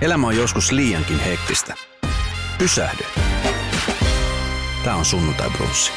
Elämä on joskus liiankin hektistä. Pysähdy. Tämä on sunnuntai brunssi.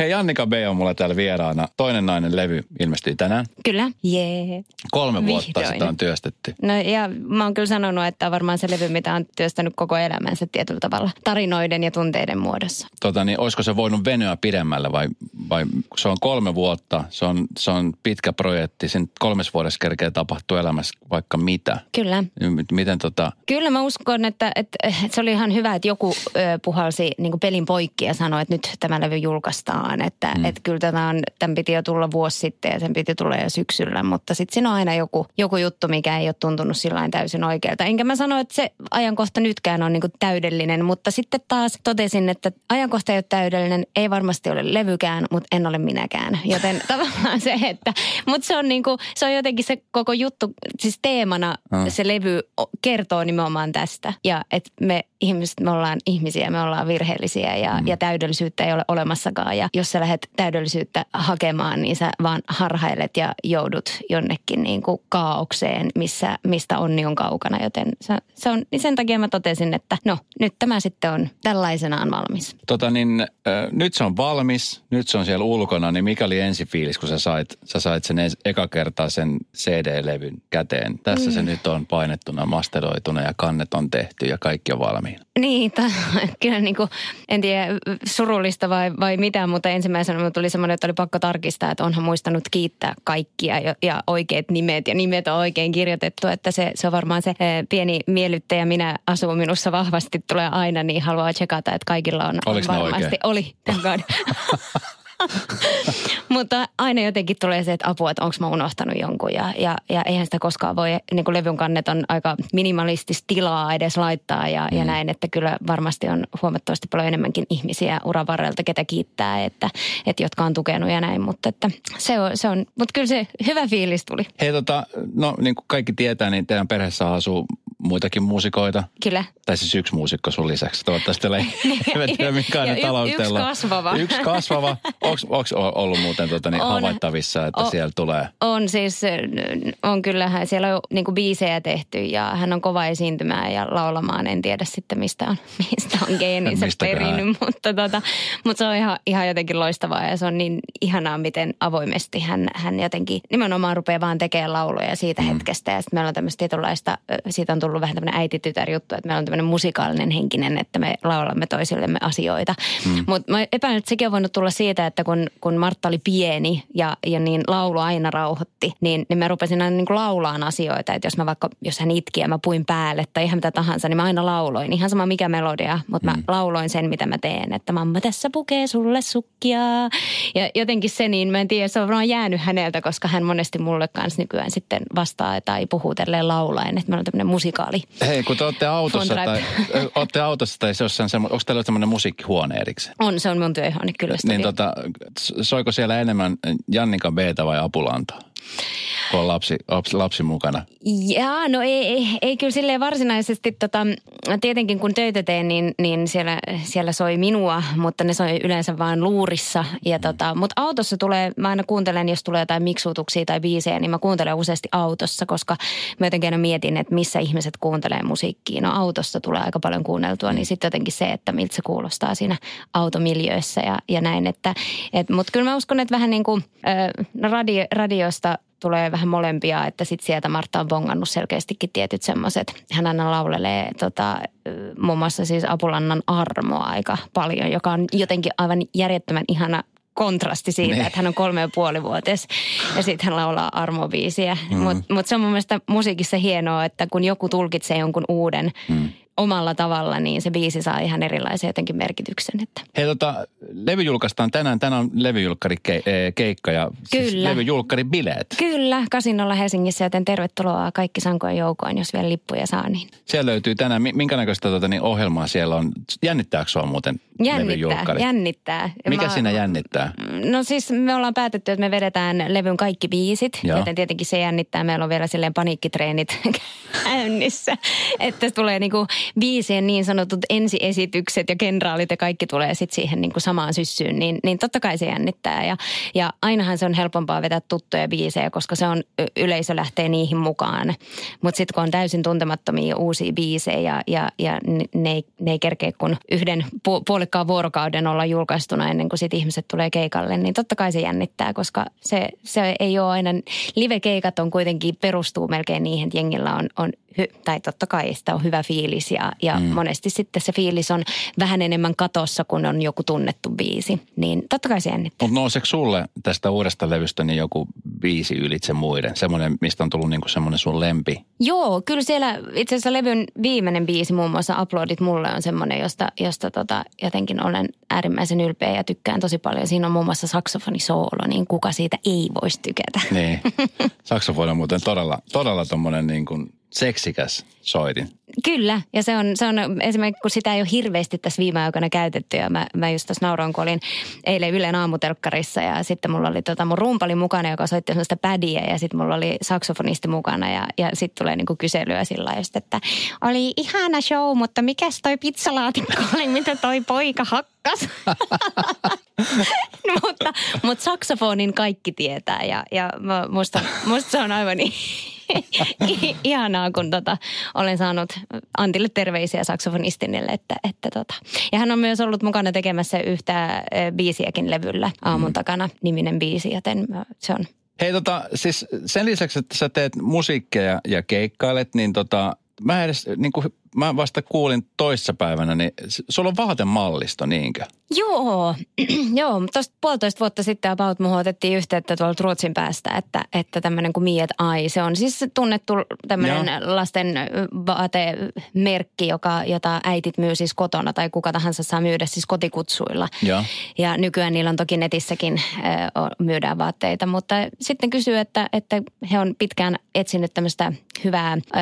Hei, Annika B. on mulla täällä vieraana. Toinen nainen levy ilmestyy tänään. Kyllä, jee. Kolme vuotta Vihdoin. sitä on työstetty. No ja mä oon kyllä sanonut, että on varmaan se levy, mitä on työstänyt koko elämänsä tietyllä tavalla. Tarinoiden ja tunteiden muodossa. Tota, niin olisiko se voinut venyä pidemmälle vai, vai se on kolme vuotta, se on, se on pitkä projekti. Sen kolmes vuodessa kerkee tapahtuu elämässä vaikka mitä. Kyllä. M- Miten tota, Kyllä mä uskon, että, että, se oli ihan hyvä, että joku ö, puhalsi niin pelin poikki ja sanoi, että nyt tämä levy julkaistaan. Että, mm. että kyllä tätä on, tämän piti jo tulla vuosi sitten ja sen piti tulla jo syksyllä. Mutta sitten siinä on aina joku, joku juttu, mikä ei ole tuntunut sillä täysin oikealta. Enkä mä sano, että se ajankohta nytkään on niin kuin täydellinen. Mutta sitten taas totesin, että ajankohta ei ole täydellinen. Ei varmasti ole levykään, mutta en ole minäkään. Joten tavallaan se, että... Mutta se on niin kuin, se on jotenkin se koko juttu, siis teemana Ah. se levy kertoo nimenomaan tästä. Ja että me ihmiset, me ollaan ihmisiä, me ollaan virheellisiä ja, mm. ja täydellisyyttä ei ole olemassakaan. Ja jos sä lähdet täydellisyyttä hakemaan, niin sä vaan harhailet ja joudut jonnekin niin kuin kaaukseen, missä, mistä onni on kaukana. Joten se, se on, niin sen takia mä totesin, että no nyt tämä sitten on tällaisenaan valmis. tota niin, äh, nyt se on valmis, nyt se on siellä ulkona, niin mikä oli ensi fiilis, kun sä sait, sä sait sen ens, eka kertaa sen CD-levyn käteen? Tässä mm. se nyt on painettuna, masteroituna ja kannet on tehty ja kaikki on valmiina. Niin, ta, kyllä niin kuin, en tiedä surullista vai, vai mitä, mutta ensimmäisenä minulle tuli semmoinen, että oli pakko tarkistaa, että onhan muistanut kiittää kaikkia ja, ja oikeat nimet ja nimet on oikein kirjoitettu, että se, se on varmaan se eh, pieni miellyttäjä minä asuu minussa vahvasti tulee aina, niin haluaa tsekata, että kaikilla on, on varmasti. Oli, thank God. Mutta aina jotenkin tulee se, että apua, että onko mä unohtanut jonkun. Ja, ja, ja eihän sitä koskaan voi, niin kuin levyn kannet on aika minimalistista tilaa edes laittaa ja, mm. ja näin, että kyllä varmasti on huomattavasti paljon enemmänkin ihmisiä uran varrelta, ketä kiittää, että, että jotka on tukenut ja näin. Mutta että se on, se on, mutta kyllä se hyvä fiilis tuli. Hei tota, no niin kuin kaikki tietää, niin teidän perheessä asuu muitakin muusikoita. Kyllä. Tai siis yksi muusikko sun lisäksi. Toivottavasti ei, tiedä mikä on y- yksi kasvava. Yksi kasvava. Onko ollut muuten tota, niin On. havaittavissa, että O- siellä tulee? On siis, on kyllähän siellä on niin kuin biisejä tehty ja hän on kova esiintymään ja laulamaan. En tiedä sitten mistä on, mistä on geeninsä perinyt, mutta, tota, mutta se on ihan, ihan jotenkin loistavaa ja se on niin ihanaa, miten avoimesti hän, hän jotenkin nimenomaan rupeaa vaan tekemään lauluja siitä mm. hetkestä. Ja sitten meillä on tämmöistä tietynlaista, siitä on tullut vähän tämmöinen äiti-tytär-juttu, että meillä on tämmöinen musikaalinen henkinen, että me laulamme toisillemme asioita. Mm. Mutta mä epäilen, että sekin on voinut tulla siitä, että kun, kun Martta oli pieni ja, ja niin laulu aina rauhoitti, niin, niin mä rupesin aina niin kuin laulaan asioita. Että jos mä vaikka, jos hän itki ja mä puin päälle tai ihan mitä tahansa, niin mä aina lauloin. Ihan sama mikä melodia, mutta mm. mä lauloin sen, mitä mä teen. Että mamma tässä pukee sulle sukkia. Ja jotenkin se, niin mä en tiedä, se on varmaan jäänyt häneltä, koska hän monesti mulle kanssa nykyään sitten vastaa tai puhuu tälleen laulaen. Että meillä on tämmöinen musikaali. Hei, kun te olette autossa tai, olette autossa tai se jossain semmo, onko teillä semmoinen musiikkihuone erikseen? On, se on mun työhuone kyllä. Niin tota, soiko siellä enemmän Jannika Btä vai Apulantaa? Kun on lapsi, lapsi, lapsi mukana. Jaa, no ei, ei, ei kyllä silleen varsinaisesti, tota, tietenkin kun töitä teen, niin, niin siellä, siellä soi minua, mutta ne soi yleensä vaan luurissa. Ja tota, mutta autossa tulee, mä aina kuuntelen, jos tulee jotain miksutuksia tai biisejä, niin mä kuuntelen useasti autossa, koska mä jotenkin aina mietin, että missä ihmiset kuuntelee musiikkia. No autossa tulee aika paljon kuunneltua, niin sitten jotenkin se, että miltä se kuulostaa siinä automiljöissä ja, ja näin. Että, et, mutta kyllä mä uskon, että vähän niin kuin, no radio, radiosta tulee vähän molempia, että sitten sieltä Martta on bongannut selkeästikin tietyt semmoiset. Hän aina laulelee tota, muun muassa siis Apulannan armoa aika paljon, joka on jotenkin aivan järjettömän ihana kontrasti siitä, Niin. että hän on kolme ja puoli vuotias ja sitten hän laulaa armobiisiä. Mm. Mutta mut se on mun mielestä musiikissa hienoa, että kun joku tulkitsee jonkun uuden mm omalla tavalla, niin se biisi saa ihan erilaisen jotenkin merkityksen. Että. Hei tota, levy julkaistaan tänään. Tänään on levyjulkkari ke, e, keikka ja siis Kyllä. levyjulkkari bileet. Kyllä, kasinolla Helsingissä, joten tervetuloa kaikki sankojen joukoin, jos vielä lippuja saa. Niin. Siellä löytyy tänään, mi- minkä näköistä tota, niin ohjelmaa siellä on? Jännittääkö sua muuten Jännittää, jännittää. Mikä Mä- siinä jännittää? No siis me ollaan päätetty, että me vedetään levyn kaikki biisit, Joo. joten tietenkin se jännittää. Meillä on vielä silleen paniikkitreenit käynnissä, että tulee niinku biisien niin sanotut ensiesitykset ja kenraalit ja kaikki tulee sitten siihen niinku samaan syssyyn, niin, niin totta kai se jännittää. Ja, ja ainahan se on helpompaa vetää tuttuja biisejä, koska se on, yleisö lähtee niihin mukaan. Mutta sitten kun on täysin tuntemattomia uusia biisejä ja, ja, ja ne, ei, ne ei kerkeä kun yhden pu, puolikkaan vuorokauden olla julkaistuna ennen kuin sit ihmiset tulee keikalle, niin totta kai se jännittää, koska se, se ei ole aina, live-keikat on kuitenkin, perustuu melkein niihin, että jengillä on, on hy, tai totta kai sitä on hyvä fiilis ja, ja mm. monesti sitten se fiilis on vähän enemmän katossa, kun on joku tunnettu biisi, niin totta kai se jännittää. Mutta nouseeko sulle tästä uudesta levystä niin joku biisi ylitse muiden? Semmoinen, mistä on tullut niinku semmoinen sun lempi? Joo, kyllä siellä itse asiassa levyn viimeinen biisi muun muassa Uploadit mulle on semmoinen, josta, josta tota, jotenkin olen äärimmäisen ylpeä ja tykkään tosi paljon. Siinä on muun muassa saksofonisoolo, niin kuka siitä ei voisi tykätä. Niin. Saksofoni on muuten todella, todella tommonen niin kuin seksikäs soitin. Kyllä, ja se on, se on esimerkiksi, kun sitä ei ole hirveästi tässä viime aikoina käytetty, ja mä, mä just tuossa nauroin, kun olin eilen Ylen aamutelkkarissa, ja sitten mulla oli tota mun rumpali mukana, joka soitti sellaista pädiä, ja sitten mulla oli saksofonisti mukana, ja, ja sitten tulee niinku kyselyä sillä just, että oli ihana show, mutta mikäs toi pizzalaatikko oli, mitä toi poika hakkas? mutta, mutta saksofonin kaikki tietää, ja, ja musta, musta se on aivan niin ihanaa, kun tota, olen saanut Antille terveisiä saksofonistinille. Että, että tota. Ja hän on myös ollut mukana tekemässä yhtä biisiäkin levyllä aamun takana, niminen biisi, joten se on Hei tota, siis sen lisäksi, että sä teet musiikkia ja, ja keikkailet, niin tota, mä edes, niin kuin, mä vasta kuulin toissapäivänä, niin sulla on vaatemallisto, niinkö? Joo, joo. Tuosta puolitoista vuotta sitten about muuhun otettiin yhteyttä tuolta Ruotsin päästä, että, että tämmöinen kuin Miet Ai. Se on siis tunnettu tämmöinen Joo. lasten vaatemerkki, joka, jota äitit myy siis kotona tai kuka tahansa saa myydä siis kotikutsuilla. Joo. Ja nykyään niillä on toki netissäkin o- myydään vaatteita, mutta sitten kysyy, että, että he on pitkään etsinyt tämmöistä hyvää ö,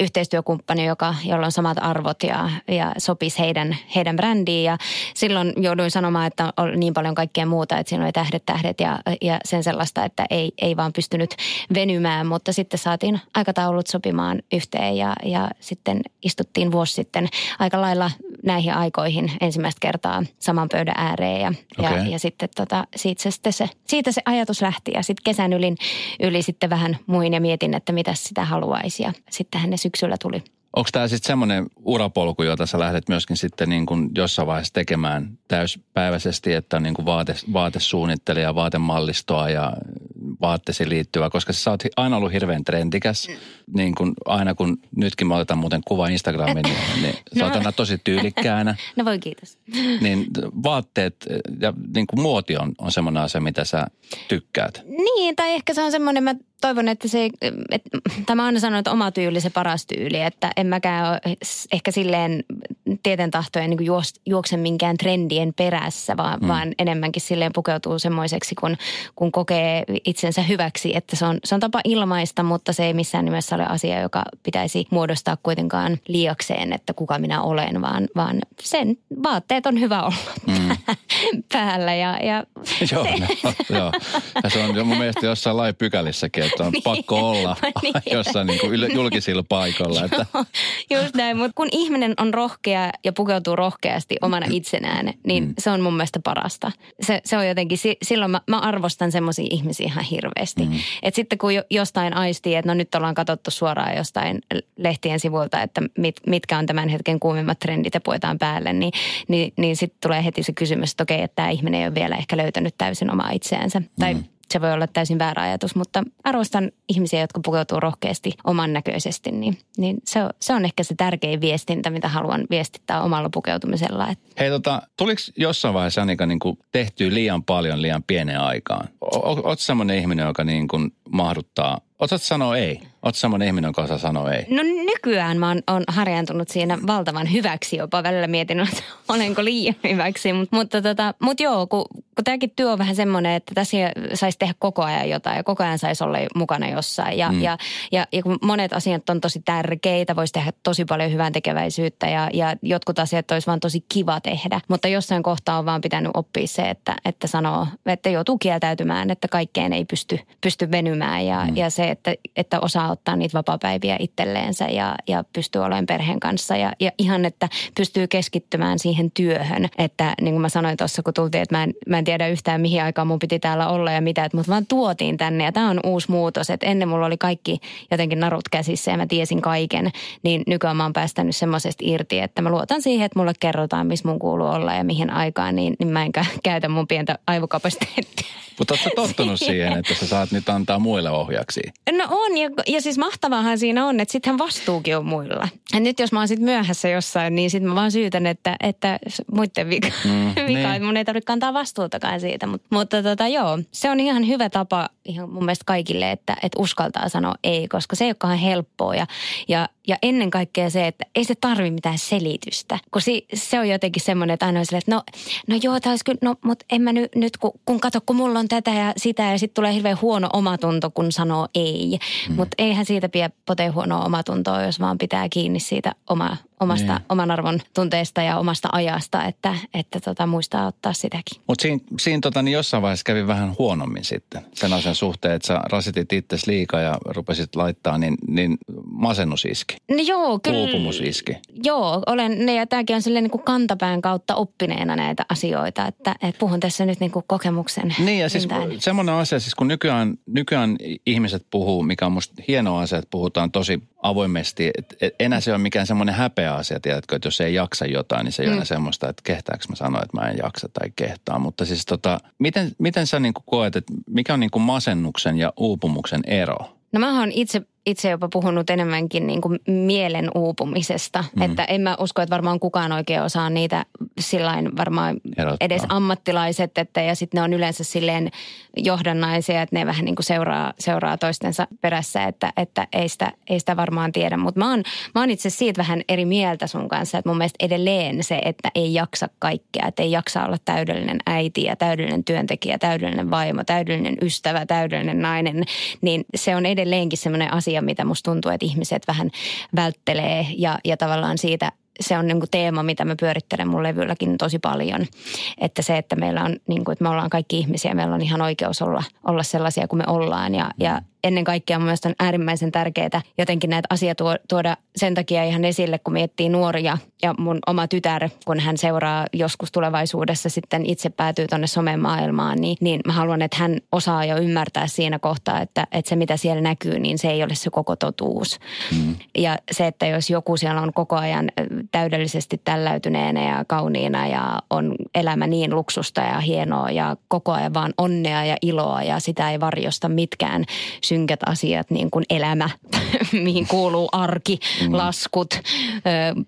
yhteistyökumppania, joka, jolla on samat arvot ja, ja sopisi heidän, heidän brändiin. Ja silloin jouduin sanomaan, että on niin paljon kaikkea muuta, että siinä oli tähdet, tähdet ja, ja sen sellaista, että ei, ei vaan pystynyt venymään, mutta sitten saatiin aikataulut sopimaan yhteen ja, ja sitten istuttiin vuosi sitten aika lailla näihin aikoihin ensimmäistä kertaa saman pöydän ääreen ja, Okei. ja, ja sitten tota, siitä, se, sitten se, siitä se ajatus lähti ja sitten kesän yli, yli sitten vähän muin ja mietin, että mitä sitä haluaisi ja sittenhän ne syksyllä tuli. Onko tämä sitten semmoinen urapolku, jota sä lähdet myöskin sitten niin kuin jossain vaiheessa tekemään täyspäiväisesti, että on niin kuin vaate, vaatesuunnittelija, vaatemallistoa ja vaatteisiin liittyvää, koska sä oot aina ollut hirveän trendikäs. Niin kuin aina kun nytkin mä otetaan muuten kuva Instagramiin, niin, niin sä oot No. aina tosi tyylikkäänä. No voi kiitos. Niin vaatteet ja niin kuin muoti on, on semmoinen asia, mitä sä tykkäät. Niin, tai ehkä se on semmoinen, mä toivon, että se, että, tai mä aina sanon, että oma tyyli se paras tyyli, että en mäkään ole ehkä silleen tieten tahtojen niin juos, juokse minkään trendien perässä, vaan, mm. vaan enemmänkin silleen pukeutuu semmoiseksi, kun, kun kokee itsensä hyväksi, että se on, se on tapa ilmaista, mutta se ei missään nimessä ole asia, joka pitäisi muodostaa kuitenkaan liiakseen, että kuka minä olen, vaan, vaan sen vaatteet on hyvä olla mm. päällä ja, ja Joo, se, no, joo. Ja se on mun mielestä jossain lain pykälissäkin, että on pakko olla Niin. jossain niin kuin julkisilla paikoilla. Että, Just näin, mutta kun ihminen on rohkea ja pukeutuu rohkeasti omana itsenään, niin mm. se on mun mielestä parasta. Se, se on jotenkin, si- silloin mä, mä arvostan semmoisia ihmisiä ihan hirveästi. Mm. Et sitten kun jo, jostain aistii, että no nyt ollaan katsottu suoraan jostain lehtien sivuilta, että mit, mitkä on tämän hetken kuumimmat trendit ja puetaan päälle, niin, niin, niin sitten tulee heti se kysymys, että okei, että tämä ihminen ei ole vielä ehkä löytänyt täysin omaa itseänsä. Tai se voi olla täysin väärä ajatus, mutta arvostan ihmisiä, jotka pukeutuu rohkeasti oman näköisesti, niin, niin se, on, se on ehkä se tärkein viestintä, mitä haluan viestittää omalla pukeutumisella. Hei tota, tuliko jossain vaiheessa Annika niin tehtyä liian paljon liian pieneen aikaan? O- o- Oot semmoinen ihminen, joka niin kuin mahduttaa Osaatko sanoa ei? Oletko semmoinen ihminen, joka osaa sanoa ei? No nykyään mä oon, oon harjaantunut siinä valtavan hyväksi jopa. Välillä mietin, että olenko liian hyväksi. Mut, mutta tota, mut joo, kun, kun tämäkin työ on vähän semmoinen, että tässä saisi tehdä koko ajan jotain ja koko ajan saisi olla mukana jossain. Ja, mm. ja, ja, ja kun monet asiat on tosi tärkeitä, voisi tehdä tosi paljon hyvän tekeväisyyttä ja, ja jotkut asiat olisi vaan tosi kiva tehdä. Mutta jossain kohtaa on vaan pitänyt oppia se, että, että sanoo, että joutuu kieltäytymään, että kaikkeen ei pysty, pysty venymään ja, mm. ja se, että, että osaa ottaa niitä vapaapäiviä itselleensä ja, ja pystyy olemaan perheen kanssa. Ja, ja ihan, että pystyy keskittymään siihen työhön. Että niin kuin mä sanoin tuossa, kun tultiin, että mä en, mä en tiedä yhtään mihin aikaan mun piti täällä olla ja mitä, että mut vaan tuotiin tänne. Ja tämä on uusi muutos, että ennen mulla oli kaikki jotenkin narut käsissä ja mä tiesin kaiken. Niin nykyään mä oon päästänyt semmoisesta irti, että mä luotan siihen, että mulle kerrotaan, missä mun kuuluu olla ja mihin aikaan, niin, niin mä en käytä mun pientä aivokapasiteettia. Mutta ootko tottunut siihen, että sä saat nyt antaa muille ohjaksi? No on, ja, ja siis mahtavaahan siinä on, että sittenhän vastuukin on muilla. Ja nyt jos mä oon sitten myöhässä jossain, niin sitten mä vaan syytän, että, että muiden vika, mm, vika niin. että mun ei tarvitse kantaa vastuutakaan siitä. Mut, mutta tota, joo, se on ihan hyvä tapa ihan mun mielestä kaikille, että, että uskaltaa sanoa ei, koska se ei olekaan helppoa. Ja, ja, ja ennen kaikkea se, että ei se tarvi mitään selitystä. Kun si, se on jotenkin semmoinen, että aina on silleen, että no, no joo, tämä olisi kyllä, no mutta en mä nyt, nyt kun, kun kato, kun mulla on tätä ja sitä ja sitten tulee hirveän huono omatunto, kun sanoo ei. Mm. Mutta eihän siitä pidä potee huonoa omatuntoa, jos vaan pitää kiinni siitä oma, omasta, niin. oman arvon tunteesta ja omasta ajasta, että, että tota, muistaa ottaa sitäkin. Mutta siinä, siinä tota, niin jossain vaiheessa kävi vähän huonommin sitten sen asian suhteen, että sä rasitit itse liikaa ja rupesit laittaa, niin, niin masennus iski. No joo, kyllä. Uupumus iski. Joo, olen, ne ja tämäkin on silleen niin kuin kantapään kautta oppineena näitä asioita, että, että puhun tässä nyt niin kuin kokemuksen. Niin ja siis semmoinen asia, siis kun nykyään, nykyään ihmiset puhuu, mikä on musta hieno asia, että puhutaan tosi avoimesti. Et enää se on mikään semmoinen häpeä asia, tiedätkö, että jos ei jaksa jotain, niin se ei mm. ole semmoista, että kehtaanko mä sanoa, että mä en jaksa tai kehtaa. Mutta siis tota, miten, miten sä niin koet, että mikä on niin masennuksen ja uupumuksen ero? No mä oon itse itse jopa puhunut enemmänkin niin kuin mielen uupumisesta. Mm. Että en mä usko, että varmaan kukaan oikein osaa niitä sillain varmaan Erottaa. edes ammattilaiset. Että, ja sitten ne on yleensä silleen johdannaisia, että ne vähän niin kuin seuraa, seuraa toistensa perässä, että, että ei, sitä, ei sitä varmaan tiedä. Mutta mä oon, mä oon itse siitä vähän eri mieltä sun kanssa, että mun mielestä edelleen se, että ei jaksa kaikkea. Että ei jaksa olla täydellinen äiti ja täydellinen työntekijä, täydellinen vaimo, täydellinen ystävä, täydellinen nainen. Niin se on edelleenkin semmoinen asia, asia, mitä musta tuntuu, että ihmiset vähän välttelee ja, ja tavallaan siitä se on niin kuin teema, mitä mä pyörittelen mun levylläkin tosi paljon. Että se, että meillä on, niin kuin, että me ollaan kaikki ihmisiä, meillä on ihan oikeus olla, olla sellaisia kuin me ollaan. Ja, ja ennen kaikkea mun mielestä on äärimmäisen tärkeää jotenkin näitä asioita tuoda sen takia ihan esille, kun miettii nuoria ja mun oma tytär, kun hän seuraa joskus tulevaisuudessa sitten itse päätyy tuonne somemaailmaan, niin, niin mä haluan, että hän osaa jo ymmärtää siinä kohtaa, että, että se mitä siellä näkyy, niin se ei ole se koko totuus. Mm. Ja se, että jos joku siellä on koko ajan täydellisesti tälläytyneenä ja kauniina ja on elämä niin luksusta ja hienoa ja koko ajan vaan onnea ja iloa ja sitä ei varjosta mitkään synkät asiat, niin kuin elämä, mihin kuuluu arki, mm. laskut,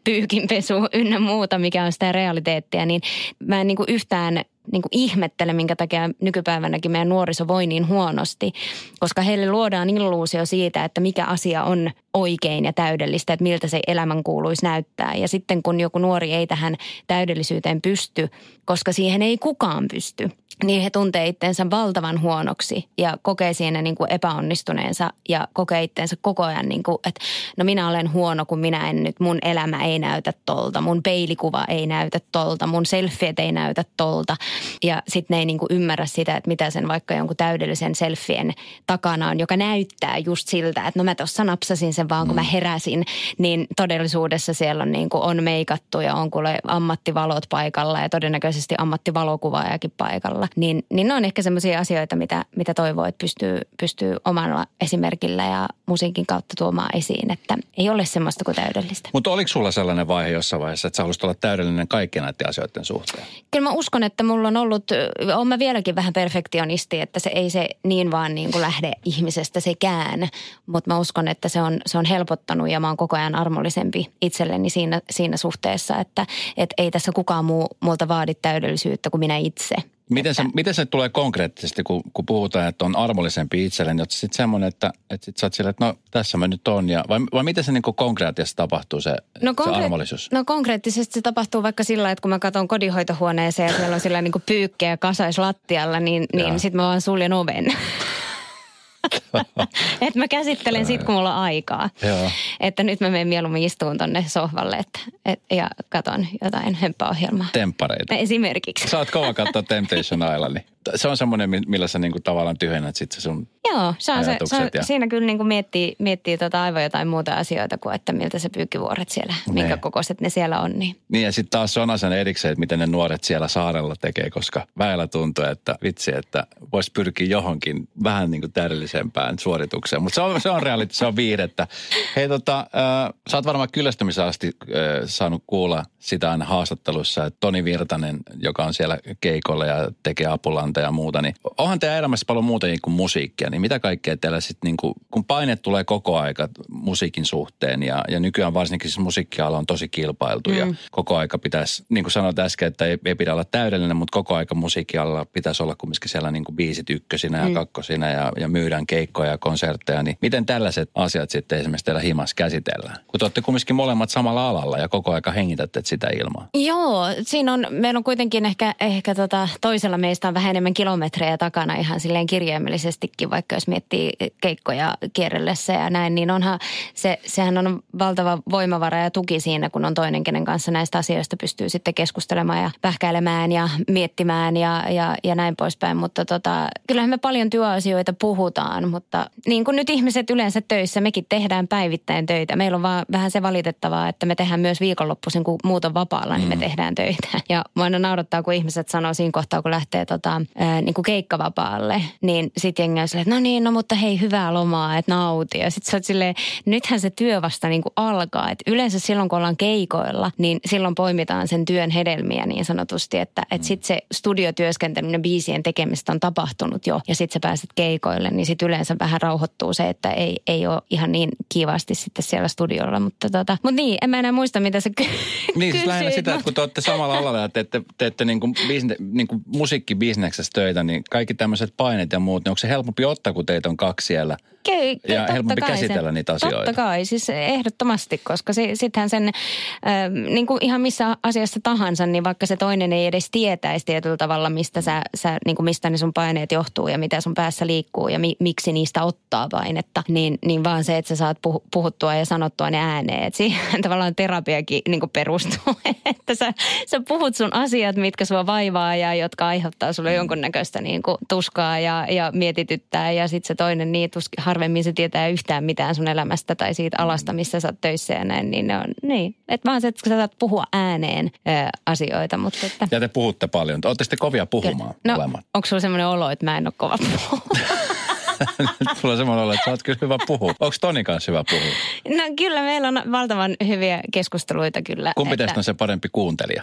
pyykinpesu ynnä muuta, mikä on sitä realiteettia, niin mä en niin kuin yhtään niin kuin ihmettele, minkä takia nykypäivänäkin meidän nuoriso voi niin huonosti, koska heille luodaan illuusio siitä, että mikä asia on oikein ja täydellistä, että miltä se elämän kuuluisi näyttää. Ja sitten kun joku nuori ei tähän täydellisyyteen pysty, koska siihen ei kukaan pysty, niin he tuntee itsensä valtavan huonoksi ja kokee siinä niin kuin epäonnistuneensa ja kokee itsensä koko ajan, niin kuin, että no minä olen huono, kun minä en nyt, mun elämä ei näytä tolta, mun peilikuva ei näytä tolta, mun selfiet ei näytä tolta. Ja sitten ne ei niin kuin ymmärrä sitä, että mitä sen vaikka jonkun täydellisen selfien takana on, joka näyttää just siltä, että no mä tuossa napsasin sen vaan, kun mä mm. heräsin, niin todellisuudessa siellä on, niin kuin on meikattu ja on kuule ammattivalot paikalla ja todennäköisesti ammattivalokuvaajakin paikalla niin, niin ne on ehkä semmoisia asioita, mitä, mitä toivoo, että pystyy, pystyy omalla esimerkillä ja musiikin kautta tuomaan esiin, että ei ole semmoista kuin täydellistä. Mutta oliko sulla sellainen vaihe jossain vaiheessa, että sä haluaisit olla täydellinen kaikkien näiden asioiden suhteen? Kyllä mä uskon, että mulla on ollut, on mä vieläkin vähän perfektionisti, että se ei se niin vaan niin kuin lähde ihmisestä sekään, mutta mä uskon, että se on, se on helpottanut ja mä oon koko ajan armollisempi itselleni siinä, siinä suhteessa, että et ei tässä kukaan muu multa vaadi täydellisyyttä kuin minä itse. Miten se, miten se tulee konkreettisesti, kun, kun puhutaan, että on armollisempi itselle, niin sitten semmoinen, että, että sit sä oot silleen, että no tässä mä nyt on. Ja, vai, vai miten se niin konkreettisesti tapahtuu se, No, se konkre- armollisuus? no konkreettisesti se tapahtuu vaikka sillä, että kun mä katson kodinhoitohuoneeseen ja siellä on sillä niin pyykkejä kasais lattialla, niin, niin sitten mä vaan suljen oven. että mä käsittelen sit, kun mulla on aikaa. Joo. Että nyt mä menen mieluummin istuun tonne sohvalle että, et, ja katon jotain hömppäohjelmaa. Temppareita. Esimerkiksi. Sä oot kova katsoa Temptation Island. niin Se on semmoinen, mi- millä sä niinku tavallaan tyhjennät sit se sun... Joo, se on se, se on, ja- siinä kyllä niin kuin miettii, miettii tota aivan jotain muuta asioita kuin, että miltä se pyykkivuoret siellä, minkä Ne. kokoiset ne siellä on. Niin. Niin ja sitten taas on asia erikseen, että miten ne nuoret siellä saarella tekee, koska väillä tuntuu, että vitsi, että voisi pyrkiä johonkin vähän niin kuin täydellisempään suoritukseen. Mutta se on, se on reality, se on viihdettä. Hei tota, äh, sä oot varmaan kyllästymisen asti äh, saanut kuulla sitä aina haastattelussa, että Toni Virtanen, joka on siellä keikolla ja tekee apulanta ja muuta, niin onhan teidän elämässä paljon muutakin kuin musiikkia, niin mitä kaikkea teillä sitten, niin kuin, kun paine tulee koko aika musiikin suhteen ja, ja nykyään varsinkin siis musiikkiala on tosi kilpailtu mm. ja koko aika pitäisi, niin kuin sanoit äsken, että ei, ei pidä olla täydellinen, mutta koko aika musiikkialalla pitäisi olla kumminkin siellä niin kuin biisit ykkösinä ja mm. kakkosina ja, ja myydään keikkoja ja konsertteja, niin miten tällaiset asiat sitten esimerkiksi teillä himas käsitellään? Kun te olette kumminkin molemmat samalla alalla ja koko aika hengitätte sitä ilmaa. Joo, siinä on, meillä on kuitenkin ehkä, ehkä tota, toisella meistä on vähän enemmän kilometrejä takana ihan silleen kirjaimellisestikin, vaikka jos miettii keikkoja kierrellessä ja näin, niin onhan se, sehän on valtava voimavara ja tuki siinä, kun on toinen, kenen kanssa näistä asioista pystyy sitten keskustelemaan ja pähkäilemään ja miettimään ja, ja, ja näin poispäin. Mutta tota, kyllähän me paljon työasioita puhutaan, mutta niin kuin nyt ihmiset yleensä töissä, mekin tehdään päivittäin töitä. Meillä on vaan vähän se valitettavaa, että me tehdään myös viikonloppuisin, kun muut on vapaalla, niin me tehdään töitä. Ja mua aina naurattaa, kun ihmiset sanoo siinä kohtaa, kun lähtee tota, ää, niin kuin keikkavapaalle, niin sitten jengi on silleen, että no niin, no mutta hei, hyvää lomaa, että nauti. Ja sitten sä oot silleen, nythän se työ vasta niin kuin alkaa. Et yleensä silloin, kun ollaan keikoilla, niin silloin poimitaan sen työn hedelmiä niin sanotusti, että et sitten se studiotyöskentely, ne biisien tekemistä on tapahtunut jo ja sitten sä pääset keikoille, niin sitten yleensä vähän rauhoittuu se, että ei, ei ole ihan niin kivasti sitten siellä studiolla. Mutta tota, mut niin, en mä enää muista, mitä se ky- Niin, siis lähinnä sitä, että kun te olette samalla alalla ja teette, teette niin kuin bisne, niin kuin musiikkibisneksessä töitä, niin kaikki tämmöiset painet ja muut, niin onko se helpompi ottaa, kun teitä on kaksi siellä? Ky- ky- Ja totta helpompi kai käsitellä se, niitä asioita. Totta kai, siis ehdottomasti, koska si, sittenhän sen, äh, niin kuin ihan missä asiassa tahansa, niin vaikka se toinen ei edes tietäisi tietyllä tavalla, mistä, sä, sä, niin kuin mistä ne sun paineet johtuu ja mitä sun päässä liikkuu ja mi, miksi niistä ottaa painetta, niin, niin vaan se, että sä saat puh, puhuttua ja sanottua ne ääneen. Et siihen tavallaan terapiakin niin kuin perustuu, että sä, sä puhut sun asiat, mitkä sua vaivaa ja jotka aiheuttaa sulle jonkunnäköistä niin kuin tuskaa ja, ja mietityttää ja sitten se toinen niin tuski, harvemmin se tietää yhtään mitään sun elämästä tai siitä alasta, missä sä oot töissä ja näin, niin ne on, niin. Että vaan se, että sä saat puhua ääneen ö, asioita, mutta että... Ja te puhutte paljon. Olette sitten kovia puhumaan No, molemmat. onko sulla semmoinen olo, että mä en ole kova? Nyt Sulla on semmoinen olo, että sä oot kyllä hyvä puhua. Onko Toni kanssa hyvä puhua? No kyllä meillä on valtavan hyviä keskusteluita kyllä. Kumpi että- teistä on se parempi kuuntelija?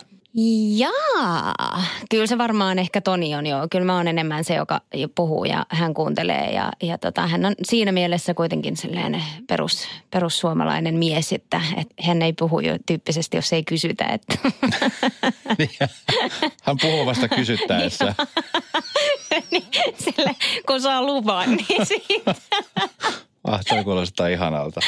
Jaa, kyllä se varmaan ehkä Toni on jo. Kyllä mä oon enemmän se, joka puhuu ja hän kuuntelee. Ja, ja tota, hän on siinä mielessä kuitenkin sellainen perus, perussuomalainen mies, että, että hän ei puhu jo tyyppisesti, jos ei kysytä. Että. Hän puhuu vasta kysyttäessä. niin, sille, kun saa luvan, niin siitä. Ah, toi kuulostaa ihanalta.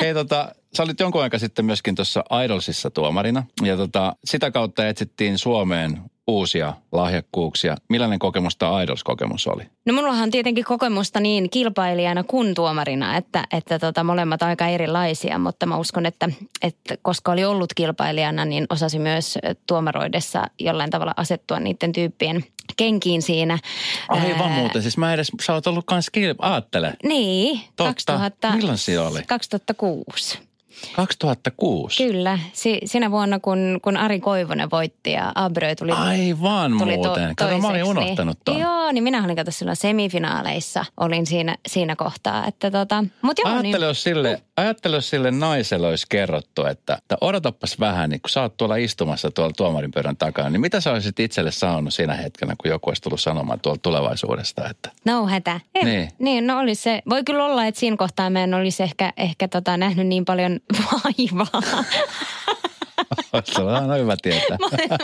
Hei tota, sä olit jonkun aika sitten myöskin tuossa Idolsissa tuomarina. Ja tota, sitä kautta etsittiin Suomeen uusia lahjakkuuksia. Millainen kokemus tämä Idols-kokemus oli? No mullahan on tietenkin kokemusta niin kilpailijana kuin tuomarina, että, että tota, molemmat aika erilaisia, mutta mä uskon, että, että koska oli ollut kilpailijana, niin osasi myös tuomaroidessa jollain tavalla asettua niiden tyyppien kenkiin siinä. Aivan Ää, muuten. Siis mä edes, sä oot ollut kans kil... Aattele. Niin, Totta. 2000, Milloin se oli? 2006. 2006. Kyllä, si, sinä vuonna kun, kun Ari Koivonen voitti ja Abreu tuli Aivan tuli muuten. Kato, mä olin toiseksi, unohtanut niin. Joo, niin minä olin kato silloin semifinaaleissa, olin siinä, siinä kohtaa, että tota, mut joo, Ajattele, niin, jos sille, ajattele, jos sille naiselle olisi kerrottu, että, että odotapas vähän, niin kun sä oot tuolla istumassa tuolla tuomarin pöydän takana, niin mitä sä olisit itselle sanonut siinä hetkenä, kun joku olisi tullut sanomaan tuolta tulevaisuudesta, että no hätä. Ei, Niin. niin. niin, no olisi se, voi kyllä olla, että siinä kohtaa mä en olisi ehkä, ehkä tota, nähnyt niin paljon vaivaa. Se on aina hyvä tietää. mä, mä,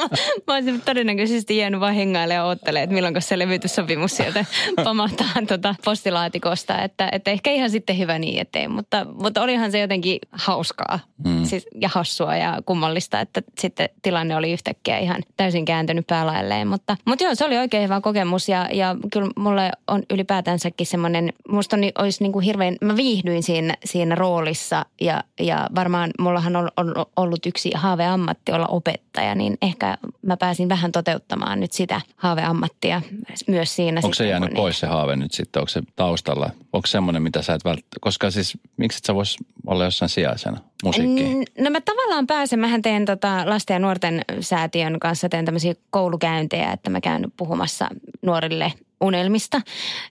mä olisin todennäköisesti jäänyt vaan hengailemaan ja oottelemaan, että milloin se levytyssopimus sieltä pamahtaa tota postilaatikosta. Että, että ehkä ihan sitten hyvä niin ettei, mutta, mutta olihan se jotenkin hauskaa mm. siis, ja hassua ja kummallista, että sitten tilanne oli yhtäkkiä ihan täysin kääntynyt päälailleen. Mutta, mutta joo, se oli oikein hyvä kokemus ja, ja kyllä mulle on ylipäätänsäkin semmoinen, musta on, olisi niin kuin hirveän, mä viihdyin siinä, siinä roolissa ja, ja varmaan mullahan on, on ollut yksi haaveammatti olla opettaja, niin ehkä mä pääsin vähän toteuttamaan nyt sitä haaveammattia myös siinä. Onko se jäänyt pois se haave nyt sitten? Onko se taustalla? Onko semmoinen, mitä sä et välttämättä, koska siis miksi et sä vois olla jossain sijaisena musiikkiin? No mä tavallaan pääsen, mähän teen tota lasten ja nuorten säätiön kanssa, teen tämmöisiä koulukäyntejä, että mä käyn puhumassa nuorille unelmista.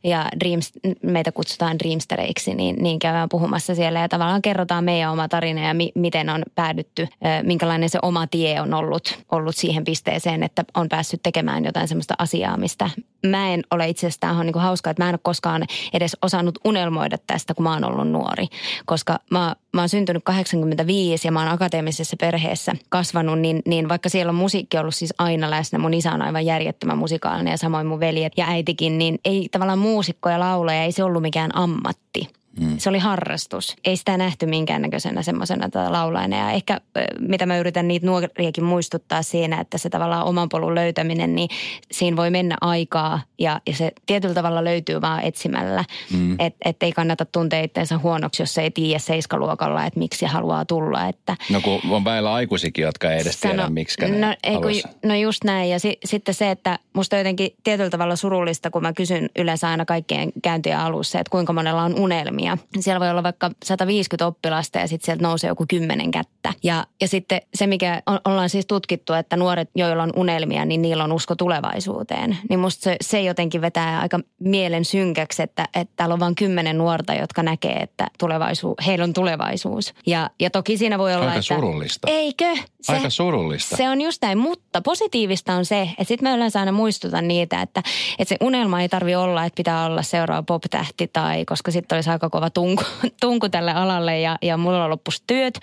Ja Dreams, meitä kutsutaan Dreamstereiksi, niin, niin käydään puhumassa siellä. Ja tavallaan kerrotaan meidän oma tarina ja mi, miten on päädytty, minkälainen se oma tie on ollut, ollut siihen pisteeseen, että on päässyt tekemään jotain semmoista asiaa, mistä mä en ole itse asiassa, tämä on niin kuin hauskaa, että mä en ole koskaan edes osannut unelmoida tästä, kun mä oon ollut nuori, koska mä, mä oon syntynyt 85 ja mä oon akateemisessa perheessä kasvanut, niin, niin vaikka siellä on musiikki ollut siis aina läsnä, mun isä on aivan järjettömän musikaalinen ja samoin mun veljet ja äitikin, niin ei tavallaan muusikko ja laulaja, ei se ollut mikään ammatti. Mm. Se oli harrastus. Ei sitä nähty minkäännäköisenä semmoisena laulajana. Ja ehkä mitä mä yritän niitä nuoriakin muistuttaa siinä, että se tavallaan oman polun löytäminen, niin siinä voi mennä aikaa ja, ja se tietyllä tavalla löytyy vaan etsimällä. Mm. Että et ei kannata tuntea itseensä huonoksi, jos ei tiedä seiskaluokalla, että miksi haluaa tulla. Että no kun on väillä aikuisikin, jotka ei edes sano, tiedä, miksi ne no, ei, kun, no just näin. Ja si, sitten se, että musta jotenkin tietyllä tavalla surullista, kun mä kysyn yleensä aina kaikkien käyntien alussa, että kuinka monella on unelmia unelmia. Siellä voi olla vaikka 150 oppilasta ja sitten sieltä nousee joku kymmenen kättä. Ja, ja sitten se, mikä on, ollaan siis tutkittu, että nuoret, joilla on unelmia, niin niillä on usko tulevaisuuteen. Niin musta se, se jotenkin vetää aika mielen synkäksi, että, että täällä on vain kymmenen nuorta, jotka näkee, että tulevaisuus, heillä on tulevaisuus. Ja, ja toki siinä voi olla, Aika että... surullista. Eikö? Se, Aika surullista. Se on just näin, mutta positiivista on se, että sitten mä yleensä aina muistutan niitä, että, että se unelma ei tarvi olla, että pitää olla seuraava pop-tähti tai, koska sitten olisi aika kova tunku, tunku tälle alalle ja, ja mulla loppus työt,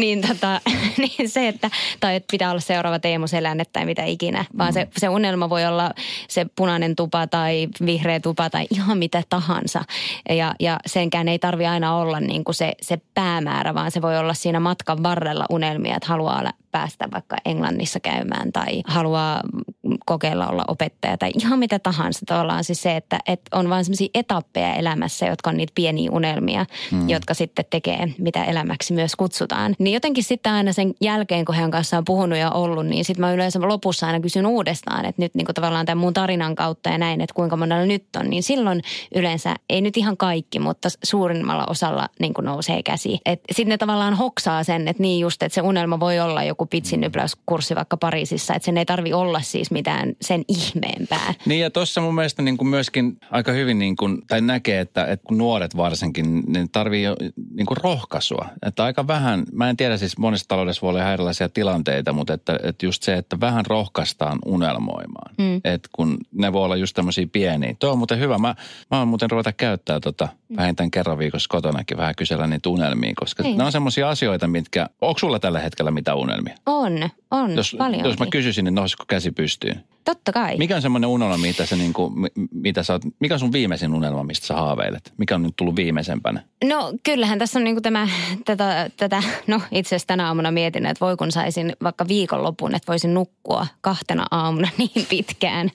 niin, tota, niin se, että, tai että pitää olla seuraava Teemu Selänne tai mitä ikinä, vaan se, se unelma voi olla se punainen tupa tai vihreä tupa tai ihan mitä tahansa. Ja, ja senkään ei tarvi aina olla niin kuin se, se päämäärä, vaan se voi olla siinä matkan varrella unelmia, että haluaa päästä vaikka Englannissa käymään tai haluaa kokeilla olla opettaja tai ihan mitä tahansa. Tavallaan siis se, että, että on vain sellaisia etappeja elämässä, jotka on niitä pieniä unelmia, mm. jotka sitten tekee, mitä elämäksi myös kutsutaan. Niin jotenkin sitten aina sen jälkeen, kun hän kanssa on puhunut ja ollut, niin sitten mä yleensä lopussa aina kysyn uudestaan, että nyt niin kuin tavallaan tämän mun tarinan kautta ja näin, että kuinka monella nyt on, niin silloin yleensä, ei nyt ihan kaikki, mutta suurimmalla osalla niin kuin nousee käsi. Sitten ne tavallaan hoksaa sen, että niin just, että se unelma voi olla joku pitsin nypläyskurssi vaikka Pariisissa, että sen ei tarvi olla siis mitään sen ihmeempää. Niin ja tuossa mun mielestä niin kuin myöskin aika hyvin niin kuin, tai näkee, että, että kun nuoret varsinkin, ne tarvii niin kuin rohkaisua. Että aika vähän, mä en tiedä siis monessa taloudessa voi olla erilaisia tilanteita, mutta että, että just se, että vähän rohkaistaan unelmoimaan. Mm. Että kun ne voi olla just tämmöisiä pieniä. Tuo on muuten hyvä. Mä, mä oon muuten ruveta käyttää tota mm. vähintään kerran viikossa kotonakin vähän kysellä niitä unelmia, koska niin. ne on semmoisia asioita, mitkä, onko sulla tällä hetkellä mitä unelmia? On, on jos, paljon. Jos mä kysyisin, niin nousiko käsi pystyyn? Totta kai. Mikä on semmoinen unelma, mitä sä niinku, mitä sä oot, mikä on sun viimeisin unelma, mistä sä haaveilet? Mikä on nyt tullut viimeisempänä? No kyllähän tässä on niinku tämä, tätä, tätä, no itse asiassa tänä aamuna mietin, että voi kun saisin vaikka viikonlopun, että voisin nukkua kahtena aamuna niin pitkään,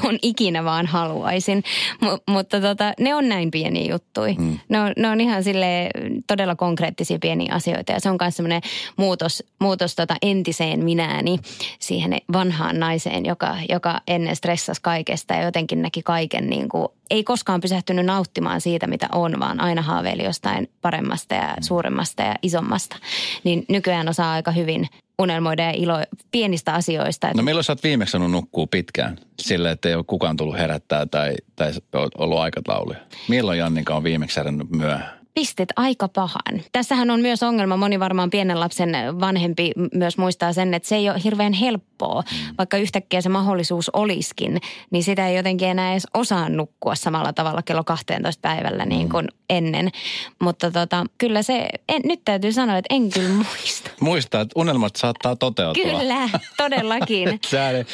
kun ikinä vaan haluaisin. M- mutta tota, ne on näin pieniä juttuja. Hmm. Ne, on, ne on ihan sille todella konkreettisia pieniä asioita ja se on myös semmoinen muutos, muutos tota entiseen minääni siihen vanhaan naiseen, joka, joka ennen stressasi kaikesta ja jotenkin näki kaiken niin kuin, ei koskaan pysähtynyt nauttimaan siitä, mitä on, vaan aina haaveili jostain paremmasta ja suuremmasta ja isommasta. Niin nykyään osaa aika hyvin unelmoida ja ilo pienistä asioista. No milloin sä oot viimeksi sanonut nukkuu pitkään? Sillä, että ei ole kukaan tullut herättää tai, tai ollut aikatauluja. Milloin Jannika on viimeksi herännyt myöhään? Pistit aika pahan. Tässähän on myös ongelma, moni varmaan pienen lapsen vanhempi myös muistaa sen, että se ei ole hirveän helppoa, mm. vaikka yhtäkkiä se mahdollisuus olisikin, niin sitä ei jotenkin enää edes osaa nukkua samalla tavalla kello 12 päivällä niin mm. kuin ennen. Mutta tota, kyllä se, en, nyt täytyy sanoa, että en kyllä muista. Muista, että unelmat saattaa toteutua. Kyllä, todellakin. Sä,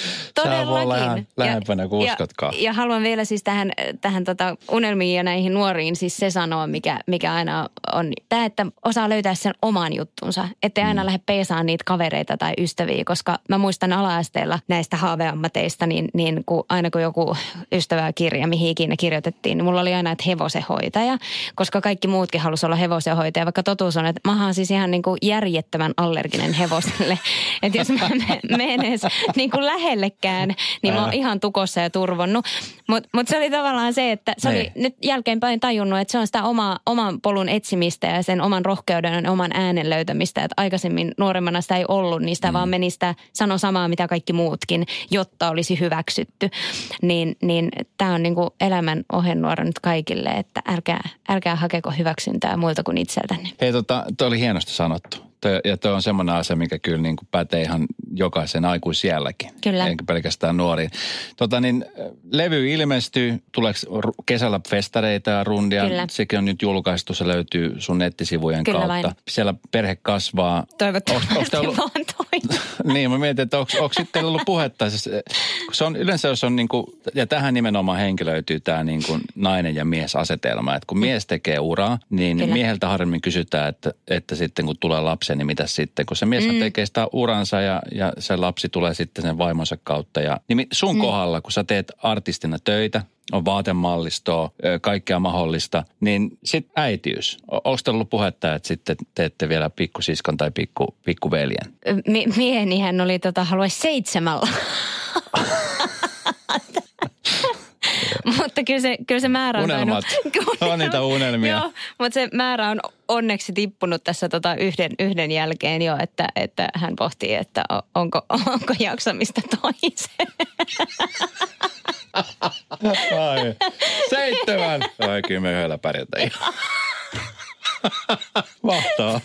sä olla ihan lähempänä kuin ja, uskotkaan. Ja, ja haluan vielä siis tähän, tähän tota unelmiin ja näihin nuoriin siis se sanoa, mikä, mikä aina on tämä, että osaa löytää sen oman juttunsa. Ettei aina mm. lähde peesaan niitä kavereita tai ystäviä, koska mä muistan ala-asteella näistä haaveammateista, niin, niin kun aina kun joku ystävää kirja, mihin ikinä kirjoitettiin, niin mulla oli aina, että hevosenhoitaja, koska kaikki muutkin halusi olla hevosenhoitaja, vaikka totuus on, että mä oon siis ihan niin kuin järjettömän allerginen hevoselle. että jos mä menen edes niin kuin lähellekään, niin mä oon ihan tukossa ja turvonnut. Mutta mut se oli tavallaan se, että se oli Niin. nyt jälkeenpäin tajunnut, että se on sitä oma, oman polun etsimistä ja sen oman rohkeuden ja oman äänen löytämistä. Että aikaisemmin nuoremmana sitä ei ollut, niin sitä mm. vaan meni sitä sano samaa, mitä kaikki muutkin, jotta olisi hyväksytty. Niin, niin tämä on niinku elämän ohjenuora nyt kaikille, että älkää, älkää hakeko hyväksyntää muilta kuin itseltänne. Hei, tota, toi oli hienosti sanottu. Toi, ja tuo on semmoinen asia, mikä kyllä niin kuin pätee ihan jokaisen aikuisielläkin. Kyllä. Eikä pelkästään nuoriin. Tota niin, levy ilmestyy, tuleeko kesällä festareita ja rundia? Kyllä. Sekin on nyt julkaistu, se löytyy sun nettisivujen Kyllä kautta. vain. Siellä perhe kasvaa. Toivottavasti Onks- onks ollut- vaan toi. niin, mä mietin, että onko, onko sitten ollut puhetta. Siis, eh, se on yleensä, jos on niin kuin, ja tähän nimenomaan henkilöityy tämä niin kuin nainen ja mies asetelma. Että kun mies tekee uraa, niin Kyllä. mieheltä harvemmin kysytään, että, että sitten kun tulee lapsi, niin mitä sitten? Kun se mies mm. tekee sitä uransa ja, ja se lapsi tulee sitten sen vaimonsa kautta. Ja, niin sun mm. kohdalla, kun sä teet artistina töitä, on vaatemallistoa, kaikkea mahdollista, niin sitten äitiys. Onko ollut puhetta, että sitten teette vielä pikkusiskon tai pikku, pikkuveljen? Mi- miehenihän oli tota, haluaisi seitsemällä. Mutta kyllä se, kyllä se määrä on Unelmat. tainnut- On niitä unelmia. Joo, mutta se määrä on onneksi tippunut tässä tota yhden, yhden jälkeen jo, että, että hän pohtii, että onko, onko jaksamista toiseen. Ai, seitsemän. Ai, kyllä me yhdellä pärjätään. Mahtavaa.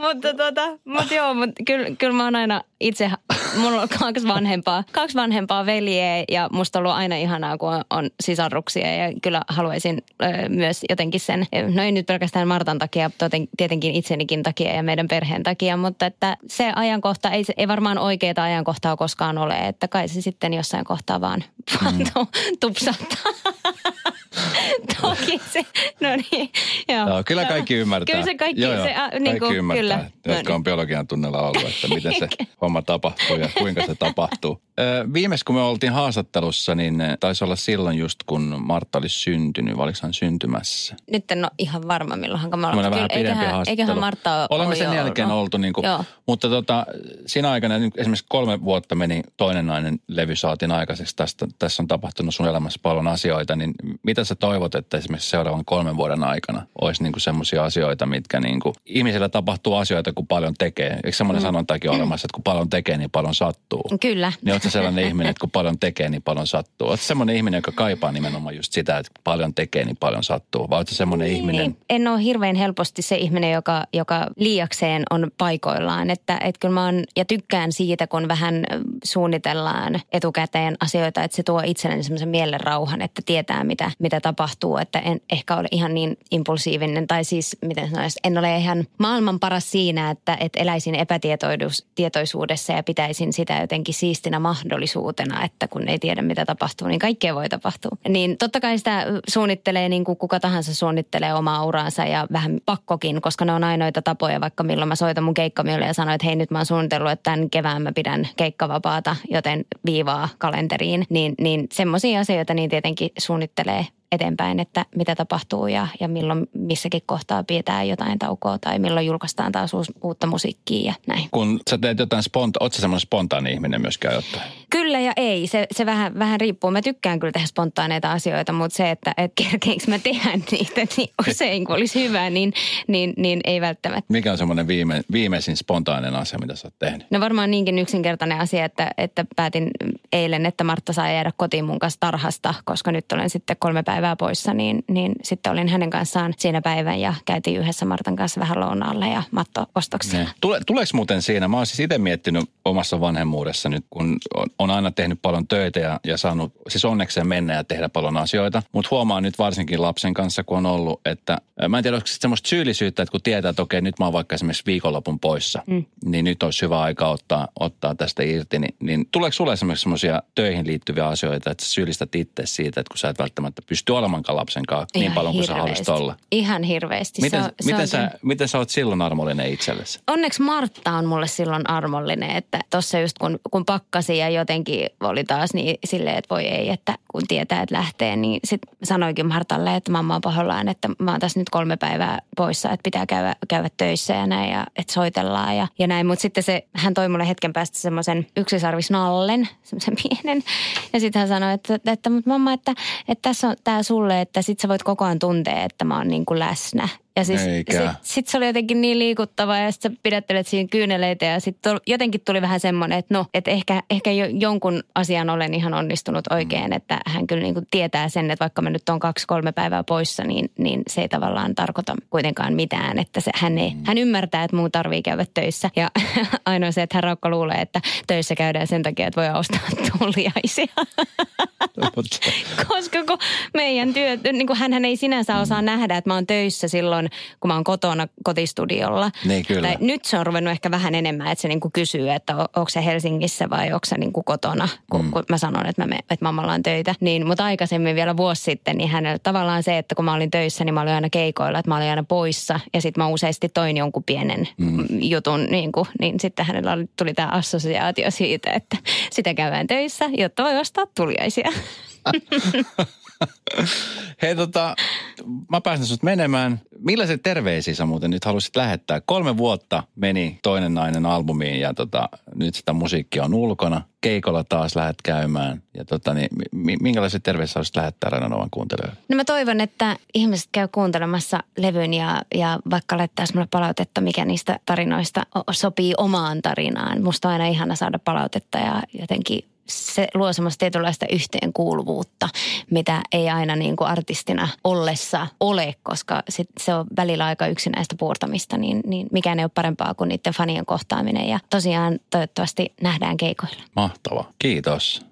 Mutta tota, mut joo, mut kyllä, kyllä mä oon aina itse, mulla on kaksi vanhempaa, kaksi vanhempaa veljeä ja musta on ollut aina ihanaa, kun on, on sisaruksia ja kyllä haluaisin ö, myös jotenkin sen, no ei nyt pelkästään Martan takia, toten, tietenkin itsenikin takia ja meidän perheen takia, mutta että se ajankohta, ei, ei varmaan oikeaa ajankohtaa koskaan ole, että kai se sitten jossain kohtaa vaan mm. tupsahtaa. Toki se, no niin, joo. Joo, kyllä kaikki ymmärtää. Kyllä se kaikki, joo, joo, se, a, kaikki niin kuin, ymmärtää, kyllä. jotka No niin. on biologian tunnella ollut, että miten se homma tapahtuu ja kuinka se tapahtuu. Ö, Viimeis kun me oltiin haastattelussa, niin taisi olla silloin just kun Martta oli syntynyt, vai oliko hän syntymässä? Nyt en ole ihan varma, milloinhan me ollaan. Vähän pidempi eiköhän, haastattelu. eiköhän Martta Olemme ole sen jo jälkeen ollut. oltu, niin kuin, Joo. mutta tota, siinä aikana niin esimerkiksi kolme vuotta meni toinen nainen levy saatiin aikaiseksi. Tästä, tässä on tapahtunut sun elämässä paljon asioita, niin mitä sä toivot, että esimerkiksi seuraavan kolmen vuoden aikana olisi niin semmoisia asioita, mitkä niin kuin, ihmisillä tapahtuu asioita, kun paljon tekee. Eikö semmoinen mm. sanontakin olemassa, että kun paljon tekee, niin paljon sattuu? Kyllä. Niin ootko sellainen ihminen, että kun paljon tekee, niin paljon sattuu? Ootko semmoinen ihminen, joka kaipaa nimenomaan just sitä, että kun paljon tekee, niin paljon sattuu? Vai ootko semmoinen ihminen, Niin, en ole hirveän helposti se ihminen, joka, joka liiakseen on paikoillaan. Että, että kyllä mä oon, ja tykkään siitä, kun vähän suunnitellaan etukäteen asioita, että se tuo itselleni semmoisen mielen rauhan, että tietää mitä, mitä tapahtuu. Että en ehkä ole ihan niin impulsiivinen tai siis, miten sanoisi, en ole ihan maailman paras siinä, että, että eläisin epätietoisuudessa ja pitäisin sitä jotenkin siistinä mahdollisuutena, että kun ei tiedä mitä tapahtuu, niin kaikkea voi tapahtua. Niin totta kai sitä suunnittelee niin kuin kuka tahansa suunnittelee omaa uraansa ja vähän pakkokin, koska ne on ainoita tapoja, vaikka milloin mä soitan mun keikkamiolle ja sanon, että hei nyt mä oon suunnitellut, että tämän kevään mä pidän keikkavapaata, joten viivaa kalenteriin. Niin, niin semmoisia asioita niin tietenkin suunnittelee eteenpäin, että mitä tapahtuu ja, ja milloin missäkin kohtaa pidetään jotain taukoa tai milloin julkaistaan taas uutta musiikkia ja näin. kun sä teet jotain sponta, oot sä semmoinen spontaani ihminen myöskään jotain? Kyllä ja ei, se, se vähän, vähän riippuu. Mä tykkään kyllä tehdä spontaaneita asioita, mutta se, että et kerkeinkö mä tehdä niitä niin usein, kun olisi hyvä, niin, niin, niin ei välttämättä. Mikä on semmoinen viime, viimeisin spontaaninen asia, mitä sä oot tehnyt? No varmaan niinkin yksinkertainen asia, että, että päätin eilen, että Martta saa jäädä kotiin mun kanssa tarhasta, koska nyt olen sitten kolme päivää poissa, niin, niin sitten olin hänen kanssaan siinä päivän ja käytiin yhdessä Martan kanssa vähän lounaalle ja matto-ostoksilla. Ne. Tule, tuleeko muuten siinä, mä oon siis itse miettinyt omassa vanhemmuudessa nyt, kun on, on aina tehnyt paljon töitä ja, ja saanut siis onnekseen mennä ja tehdä paljon asioita. Mutta huomaan nyt varsinkin lapsen kanssa, kun on ollut, että mä en tiedä, onko se semmoista syyllisyyttä, että kun tietää, että okei, nyt mä oon vaikka esimerkiksi viikonlopun poissa, mm. niin nyt olisi hyvä aika ottaa, ottaa tästä irti. Niin, niin tuleeko sulle esimerkiksi semmoisia töihin liittyviä asioita, että sä syyllistät itse siitä, että kun sä et välttämättä pysty olemaan lapsen kanssa niin paljon kuin sä haluaisit olla? Ihan hirveästi. Miten, se on, miten, se on sä, miten sä oot silloin armollinen itsellesi? Onneksi Martta on mulle silloin armollinen, että tuossa just kun, kun pakkasi ja jotenkin oli taas niin silleen, että voi ei, että kun tietää, että lähtee, niin sitten sanoikin Martalle, että mamma on pahoillaan, että mä oon tässä nyt kolme päivää poissa, että pitää käydä, käydä töissä ja näin ja että soitellaan ja, ja näin. Mutta sitten se, hän toi mulle hetken päästä semmoisen yksisarvisnallen, semmoisen pienen. Ja sitten hän sanoi, että, että, että mutta mamma, että, että tässä on tää sulle, että sit sä voit koko ajan tuntea, että mä oon niin kuin läsnä. Ja siis Eikä. sit, se oli jotenkin niin liikuttava ja sitten sä pidättelet siinä kyyneleitä ja sitten jotenkin tuli vähän semmoinen, että no, että ehkä, ehkä jo, jonkun asian olen ihan onnistunut oikein, että hän kyllä niin kuin tietää sen, että vaikka mä nyt on kaksi-kolme päivää poissa, niin, niin se ei tavallaan tarkoita kuitenkaan mitään, että se, hän, ei, hän ymmärtää, että muu tarvii käydä töissä ja ainoa se, että hän Raukka luulee, että töissä käydään sen takia, että voi ostaa tuliaisia. Koska kun meidän työ, niin kuin hänhän ei sinänsä osaa nähdä, että mä oon töissä silloin, kun mä oon kotona kotistudiolla. Niin, kyllä. Tai nyt se on ruvennut ehkä vähän enemmän, että se niin kuin kysyy, että onko se Helsingissä vai onko se niin kuin kotona, kun, mm. kun mä sanon, että, mä me, että mammalla on töitä. Niin, mutta aikaisemmin vielä vuosi sitten, niin hänellä tavallaan se, että kun mä olin töissä, niin mä olin aina keikoilla, että mä olin aina poissa. Ja sitten mä useasti toin jonkun pienen mm. jutun, niin, kuin, niin sitten hänellä oli, tuli tämä assosiaatio siitä, että sitä käydään töissä, jotta voi ostaa tuliaisia. Hei tota, mä pääsen sut menemään. Millaiset terveisiä sä muuten nyt haluaisit lähettää? Kolme vuotta meni toinen nainen albumiin ja tota, nyt sitä musiikkia on ulkona. Keikolla taas lähdet käymään. Ja tota, niin, mi- minkälaiset sä haluaisit lähettää Radanovan kuuntelijoille? No mä toivon, että ihmiset käy kuuntelemassa levyn ja, ja vaikka laittaisi mulle palautetta, mikä niistä tarinoista sopii omaan tarinaan. Musta on aina ihana saada palautetta ja jotenkin se luo semmoista tietynlaista yhteenkuuluvuutta, mitä ei aina niin kuin artistina ollessa ole, koska sit se on välillä aika yksinäistä puurtamista, niin, niin mikään ei ole parempaa kuin niiden fanien kohtaaminen. Ja tosiaan toivottavasti nähdään keikoilla. Mahtava. Kiitos.